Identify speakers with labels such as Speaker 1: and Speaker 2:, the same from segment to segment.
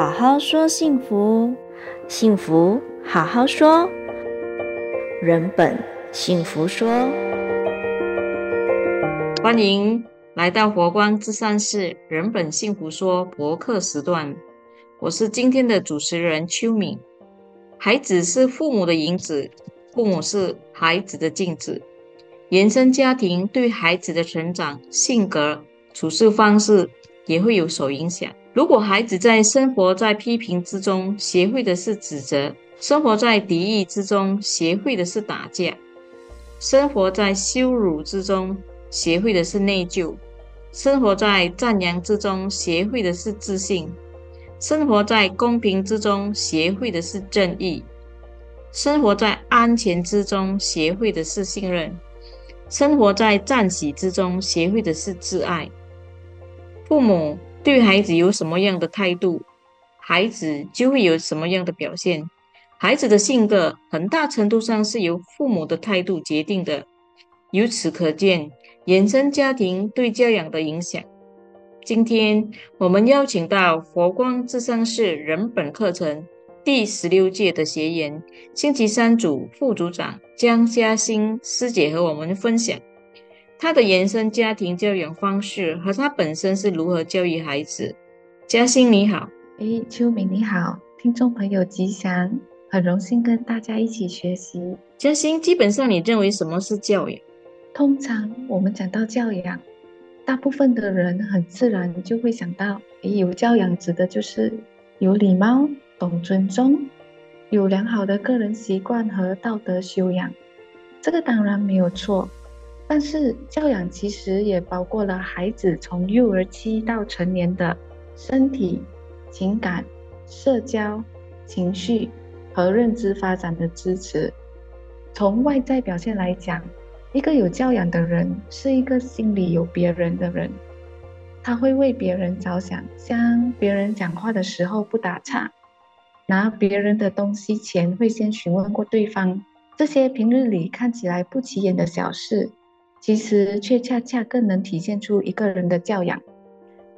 Speaker 1: 好好说幸福，幸福好好说，人本幸福说。
Speaker 2: 欢迎来到佛光咨商室人本幸福说博客时段，我是今天的主持人秋敏。孩子是父母的影子，父母是孩子的镜子，原生家庭对孩子的成长、性格、处事方式也会有所影响。如果孩子在生活在批评之中，学会的是指责；生活在敌意之中，学会的是打架；生活在羞辱之中，学会的是内疚；生活在赞扬之中，学会的是自信；生活在公平之中，学会的是正义；生活在安全之中，学会的是信任；生活在赞许之中，学会的是自爱。父母。对孩子有什么样的态度，孩子就会有什么样的表现。孩子的性格很大程度上是由父母的态度决定的。由此可见，原生家庭对教养的影响。今天我们邀请到佛光智商室人本课程第十六届的学员，星期三组副组长江嘉欣师姐和我们分享。他的原生家庭教养方式和他本身是如何教育孩子？嘉欣你好，
Speaker 3: 诶，秋明你好，听众朋友吉祥，很荣幸跟大家一起学习。
Speaker 2: 嘉欣，基本上你认为什么是教养？
Speaker 3: 通常我们讲到教养，大部分的人很自然就会想到，诶，有教养指的就是有礼貌、懂尊重、有良好的个人习惯和道德修养。这个当然没有错。但是教养其实也包括了孩子从幼儿期到成年的身体、情感、社交、情绪和认知发展的支持。从外在表现来讲，一个有教养的人是一个心里有别人的人，他会为别人着想，像别人讲话的时候不打岔，拿别人的东西前会先询问过对方。这些平日里看起来不起眼的小事。其实却恰恰更能体现出一个人的教养，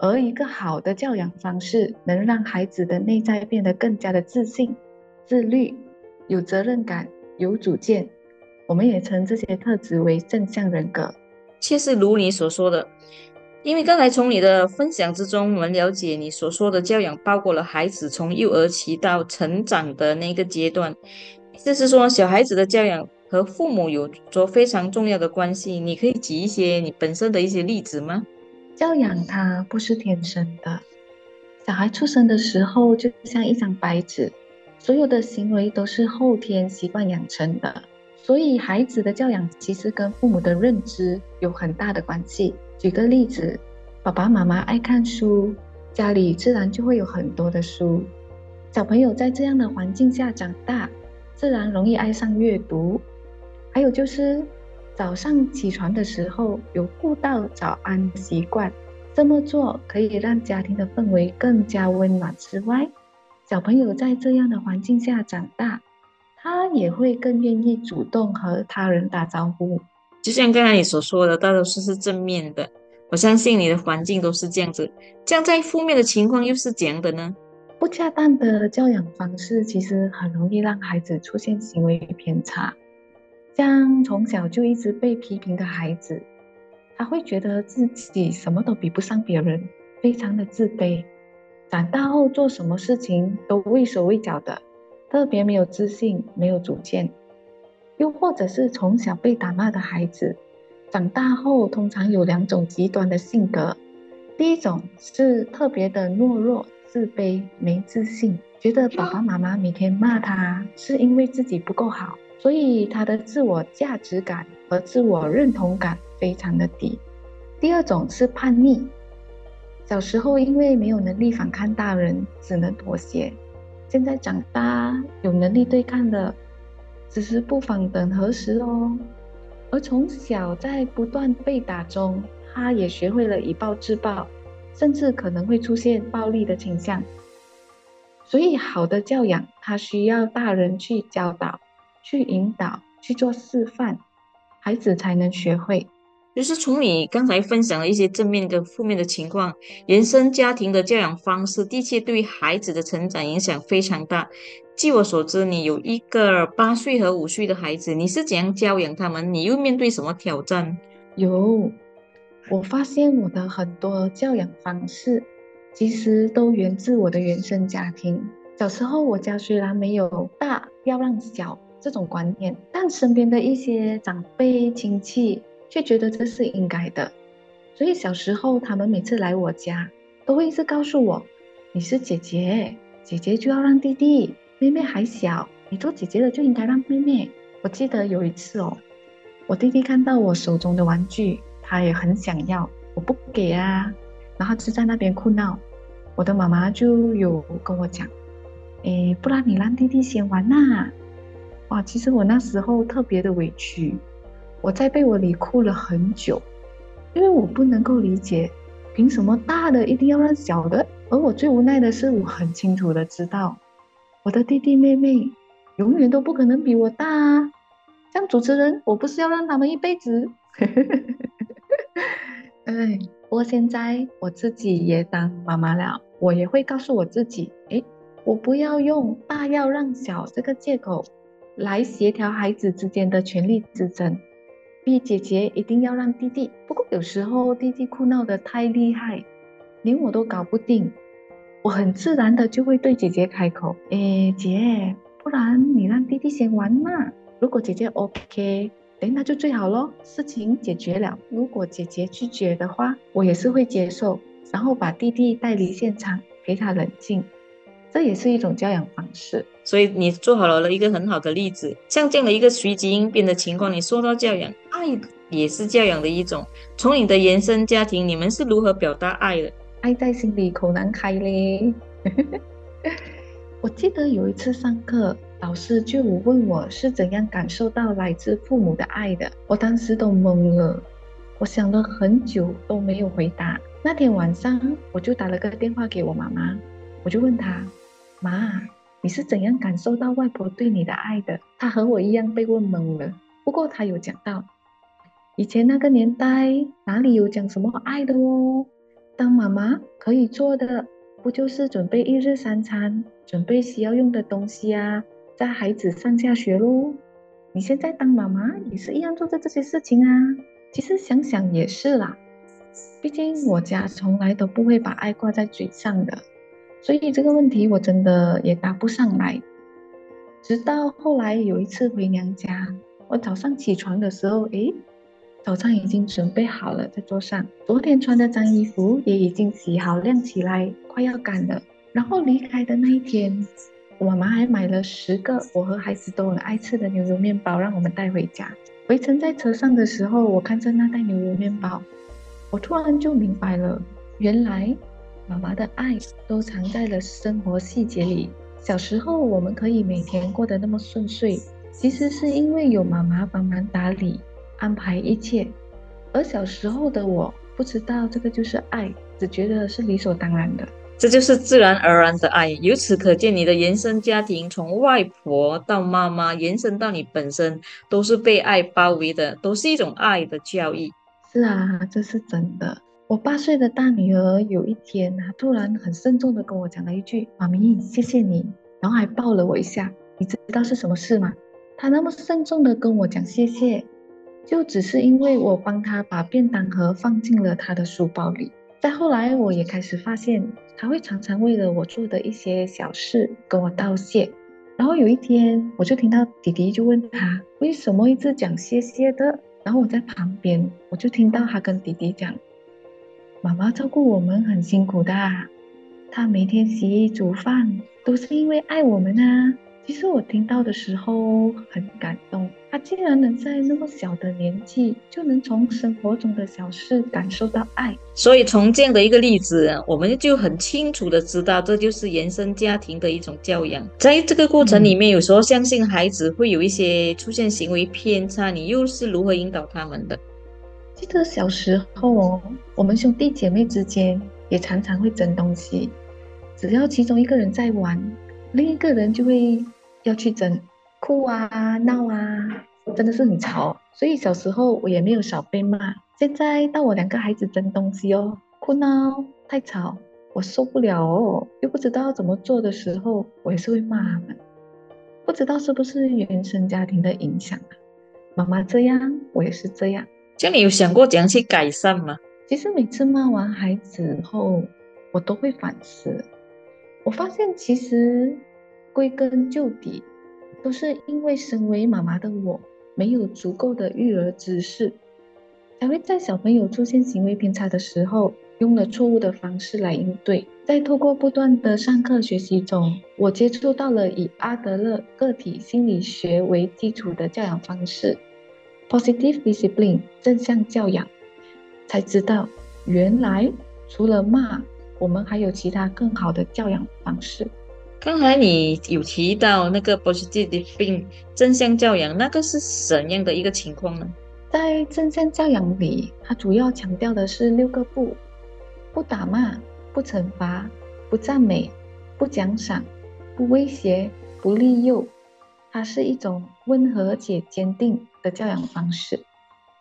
Speaker 3: 而一个好的教养方式，能让孩子的内在变得更加的自信、自律、有责任感、有主见。我们也称这些特质为正向人格。
Speaker 2: 确实如你所说的，因为刚才从你的分享之中，我们了解你所说的教养包括了孩子从幼儿期到成长的那个阶段，就是说小孩子的教养。和父母有着非常重要的关系，你可以举一些你本身的一些例子吗？
Speaker 3: 教养它不是天生的，小孩出生的时候就像一张白纸，所有的行为都是后天习惯养成的。所以孩子的教养其实跟父母的认知有很大的关系。举个例子，爸爸妈妈爱看书，家里自然就会有很多的书。小朋友在这样的环境下长大，自然容易爱上阅读。还有就是，早上起床的时候有互道早安习惯，这么做可以让家庭的氛围更加温暖。之外，小朋友在这样的环境下长大，他也会更愿意主动和他人打招呼。
Speaker 2: 就像刚才你所说的，大多数是正面的。我相信你的环境都是这样子。这样在负面的情况又是怎样的呢？
Speaker 3: 不恰当的教养方式，其实很容易让孩子出现行为偏差。像从小就一直被批评的孩子，他会觉得自己什么都比不上别人，非常的自卑。长大后做什么事情都畏手畏脚的，特别没有自信，没有主见。又或者是从小被打骂的孩子，长大后通常有两种极端的性格。第一种是特别的懦弱、自卑、没自信，觉得爸爸妈妈每天骂他是因为自己不够好。所以他的自我价值感和自我认同感非常的低。第二种是叛逆，小时候因为没有能力反抗大人，只能妥协。现在长大有能力对抗了，只是不妨等何时哦。而从小在不断被打中，他也学会了以暴制暴，甚至可能会出现暴力的倾向。所以好的教养，他需要大人去教导。去引导，去做示范，孩子才能学会。
Speaker 2: 就是从你刚才分享的一些正面跟负面的情况，原生家庭的教养方式的确对孩子的成长影响非常大。据我所知，你有一个八岁和五岁的孩子，你是怎样教养他们？你又面对什么挑战？
Speaker 3: 有，我发现我的很多教养方式，其实都源自我的原生家庭。小时候，我家虽然没有大要让小这种观念，但身边的一些长辈亲戚却觉得这是应该的。所以小时候，他们每次来我家，都会一直告诉我：“你是姐姐，姐姐就要让弟弟。”妹妹还小，你做姐姐的就应该让妹妹。我记得有一次哦，我弟弟看到我手中的玩具，他也很想要，我不给啊，然后就在那边哭闹。我的妈妈就有跟我讲，诶，不然你让弟弟先玩呐。哇，其实我那时候特别的委屈，我在被窝里哭了很久，因为我不能够理解，凭什么大的一定要让小的？而我最无奈的是，我很清楚的知道。我的弟弟妹妹永远都不可能比我大啊！像主持人，我不是要让他们一辈子。哎，不过现在我自己也当妈妈了，我也会告诉我自己，哎，我不要用大要让小这个借口来协调孩子之间的权力之争，逼姐姐一定要让弟弟。不过有时候弟弟哭闹得太厉害，连我都搞不定。我很自然的就会对姐姐开口，诶，姐，不然你让弟弟先玩嘛。如果姐姐 OK，诶，那就最好咯，事情解决了。如果姐姐拒绝的话，我也是会接受，然后把弟弟带离现场，陪他冷静。这也是一种教养方式。
Speaker 2: 所以你做好了一个很好的例子，像这样的一个随机应变的情况，你说到教养，爱也是教养的一种。从你的原生家庭，你们是如何表达爱的？
Speaker 3: 爱在心里口难开嘞。我记得有一次上课，老师就问我是怎样感受到来自父母的爱的，我当时都懵了，我想了很久都没有回答。那天晚上，我就打了个电话给我妈妈，我就问她：“妈，你是怎样感受到外婆对你的爱的？”她和我一样被问懵了，不过她有讲到，以前那个年代哪里有讲什么爱的哦。当妈妈可以做的，不就是准备一日三餐，准备需要用的东西啊，带孩子上下学喽。你现在当妈妈也是一样做着这些事情啊。其实想想也是啦，毕竟我家从来都不会把爱挂在嘴上的，所以这个问题我真的也答不上来。直到后来有一次回娘家，我早上起床的时候，诶。早餐已经准备好了，在桌上。昨天穿的脏衣服也已经洗好晾起来，快要干了。然后离开的那一天，我妈妈还买了十个我和孩子都很爱吃的牛油面包，让我们带回家。回程在车上的时候，我看着那袋牛油面包，我突然就明白了，原来妈妈的爱都藏在了生活细节里。小时候我们可以每天过得那么顺遂，其实是因为有妈妈帮忙打理。安排一切，而小时候的我不知道这个就是爱，只觉得是理所当然的。
Speaker 2: 这就是自然而然的爱。由此可见，你的原生家庭从外婆到妈妈，延伸到你本身，都是被爱包围的，都是一种爱的教育。
Speaker 3: 是啊，这是真的。我八岁的大女儿有一天她，突然很慎重的跟我讲了一句：“妈咪，谢谢你。”然后还抱了我一下。你知道是什么事吗？她那么慎重的跟我讲谢谢。就只是因为我帮她把便当盒放进了她的书包里。再后来，我也开始发现，她会常常为了我做的一些小事跟我道谢。然后有一天，我就听到弟弟就问他为什么一直讲谢谢的。然后我在旁边，我就听到他跟弟弟讲：“妈妈照顾我们很辛苦的，她每天洗衣煮饭都是因为爱我们啊。”其实我听到的时候很感动。他竟然能在那么小的年纪就能从生活中的小事感受到爱，
Speaker 2: 所以从这样的一个例子，我们就很清楚的知道，这就是原生家庭的一种教养。在这个过程里面，有时候相信孩子会有一些出现行为偏差，你又是如何引导他们的？
Speaker 3: 记得小时候，我们兄弟姐妹之间也常常会争东西，只要其中一个人在玩，另一个人就会要去争。哭啊闹啊，真的是很吵，所以小时候我也没有少被骂。现在到我两个孩子争东西哦，哭闹太吵，我受不了哦，又不知道怎么做的时候，我也是会骂他们。不知道是不是原生家庭的影响啊？妈妈这样，我也是这
Speaker 2: 样。这你有想过怎样去改善吗？
Speaker 3: 其实每次骂完孩子后，我都会反思。我发现其实归根究底，都是因为身为妈妈的我，没有足够的育儿知识，才会在小朋友出现行为偏差的时候，用了错误的方式来应对。在透过不断的上课学习中，我接触到了以阿德勒个体心理学为基础的教养方式。Positive discipline 正向教养，才知道原来除了骂，我们还有其他更好的教养方式。
Speaker 2: 刚才你有提到那个 Positive discipline 正向教养，那个是怎样的一个情况呢？
Speaker 3: 在正向教养里，它主要强调的是六个不：不打骂、不惩罚、不赞美、不奖赏、不威胁、不利诱。它是一种温和且坚定的教养方式。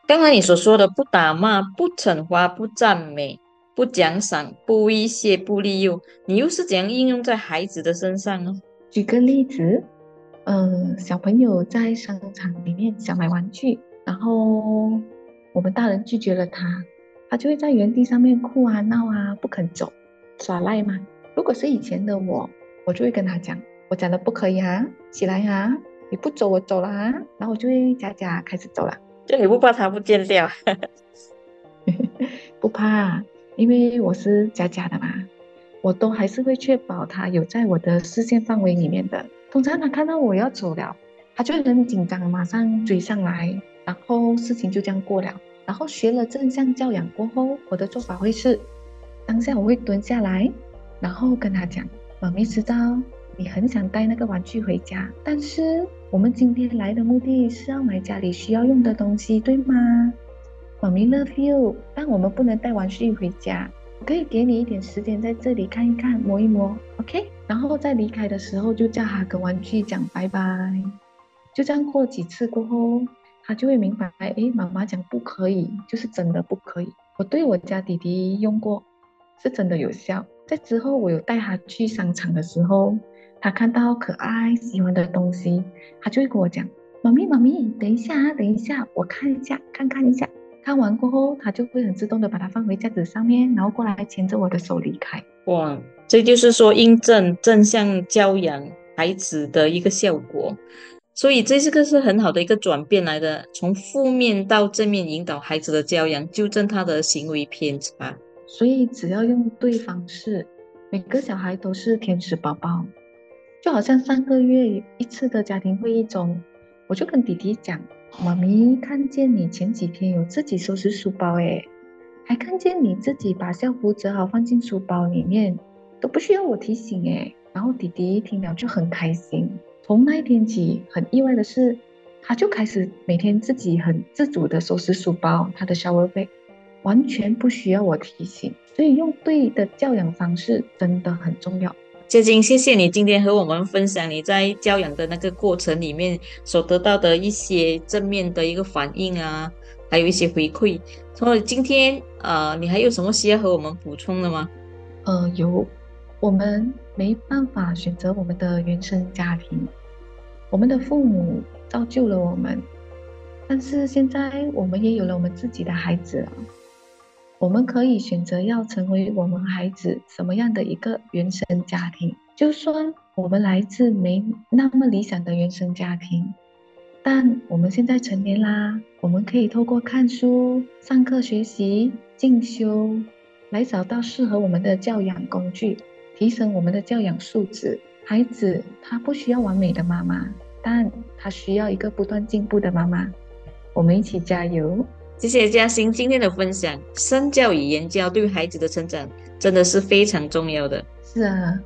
Speaker 2: 刚才你所说的不打骂、不惩罚、不赞美、不奖赏、不威胁、不利诱，你又是怎样应用在孩子的身上呢？
Speaker 3: 举个例子，嗯、呃，小朋友在商场里面想买玩具，然后我们大人拒绝了他，他就会在原地上面哭啊闹啊，不肯走，耍赖嘛。如果是以前的我，我就会跟他讲。我讲的不可以啊，起来啊！你不走，我走了啊！然后我就会假假开始走了。
Speaker 2: 就你不怕他不见掉？
Speaker 3: 不怕，因为我是假假的嘛，我都还是会确保他有在我的视线范围里面的。通常他看到我要走了，他就很紧张，马上追上来，然后事情就这样过了。然后学了正向教养过后，我的做法会是，当下我会蹲下来，然后跟他讲：“妈咪知道。”你很想带那个玩具回家，但是我们今天来的目的是要买家里需要用的东西，对吗？妈咪 love you，但我们不能带玩具回家。我可以给你一点时间在这里看一看、摸一摸，OK？然后在离开的时候就叫他跟玩具讲拜拜。就这样过几次过后，他就会明白，哎，妈妈讲不可以，就是真的不可以。我对我家弟弟用过，是真的有效。在之后我有带他去商场的时候。他看到可爱喜欢的东西，他就会跟我讲：“妈咪，妈咪，等一下啊，等一下，我看一下，看看一下。”看完过后，他就会很自动的把它放回架子上面，然后过来牵着我的手离开。
Speaker 2: 哇，这就是说印证正向教养孩子的一个效果，所以这是个是很好的一个转变来的，从负面到正面引导孩子的教养，纠正他的行为偏差。
Speaker 3: 所以只要用对方式，每个小孩都是天使宝宝。就好像上个月一次的家庭会议中，我就跟弟弟讲：“妈咪看见你前几天有自己收拾书包，诶，还看见你自己把校服折好放进书包里面，都不需要我提醒，诶。”然后弟弟一听了就很开心。从那一天起，很意外的是，他就开始每天自己很自主的收拾书包，他的 shower bag，完全不需要我提醒。所以用对的教养方式真的很重要。
Speaker 2: 谢金，谢谢你今天和我们分享你在教养的那个过程里面所得到的一些正面的一个反应啊，还有一些回馈。所以今天呃，你还有什么需要和我们补充的吗？
Speaker 3: 呃，有，我们没办法选择我们的原生家庭，我们的父母造就了我们，但是现在我们也有了我们自己的孩子了。我们可以选择要成为我们孩子什么样的一个原生家庭，就算我们来自没那么理想的原生家庭，但我们现在成年啦，我们可以透过看书、上课学习、进修，来找到适合我们的教养工具，提升我们的教养素质。孩子他不需要完美的妈妈，但他需要一个不断进步的妈妈。我们一起加油！
Speaker 2: 谢谢嘉欣今天的分享，身教与言教对孩子的成长真的是非常重要的。
Speaker 3: 是啊，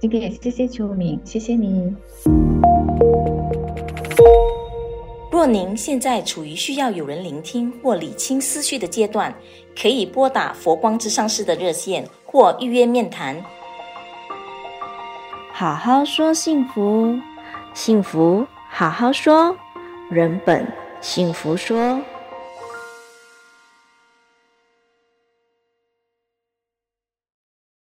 Speaker 3: 今天也谢谢秋明，谢谢你。
Speaker 1: 若您现在处于需要有人聆听或理清思绪的阶段，可以拨打佛光之上室的热线或预约面谈。好好说幸福，幸福好好说，人本幸福说。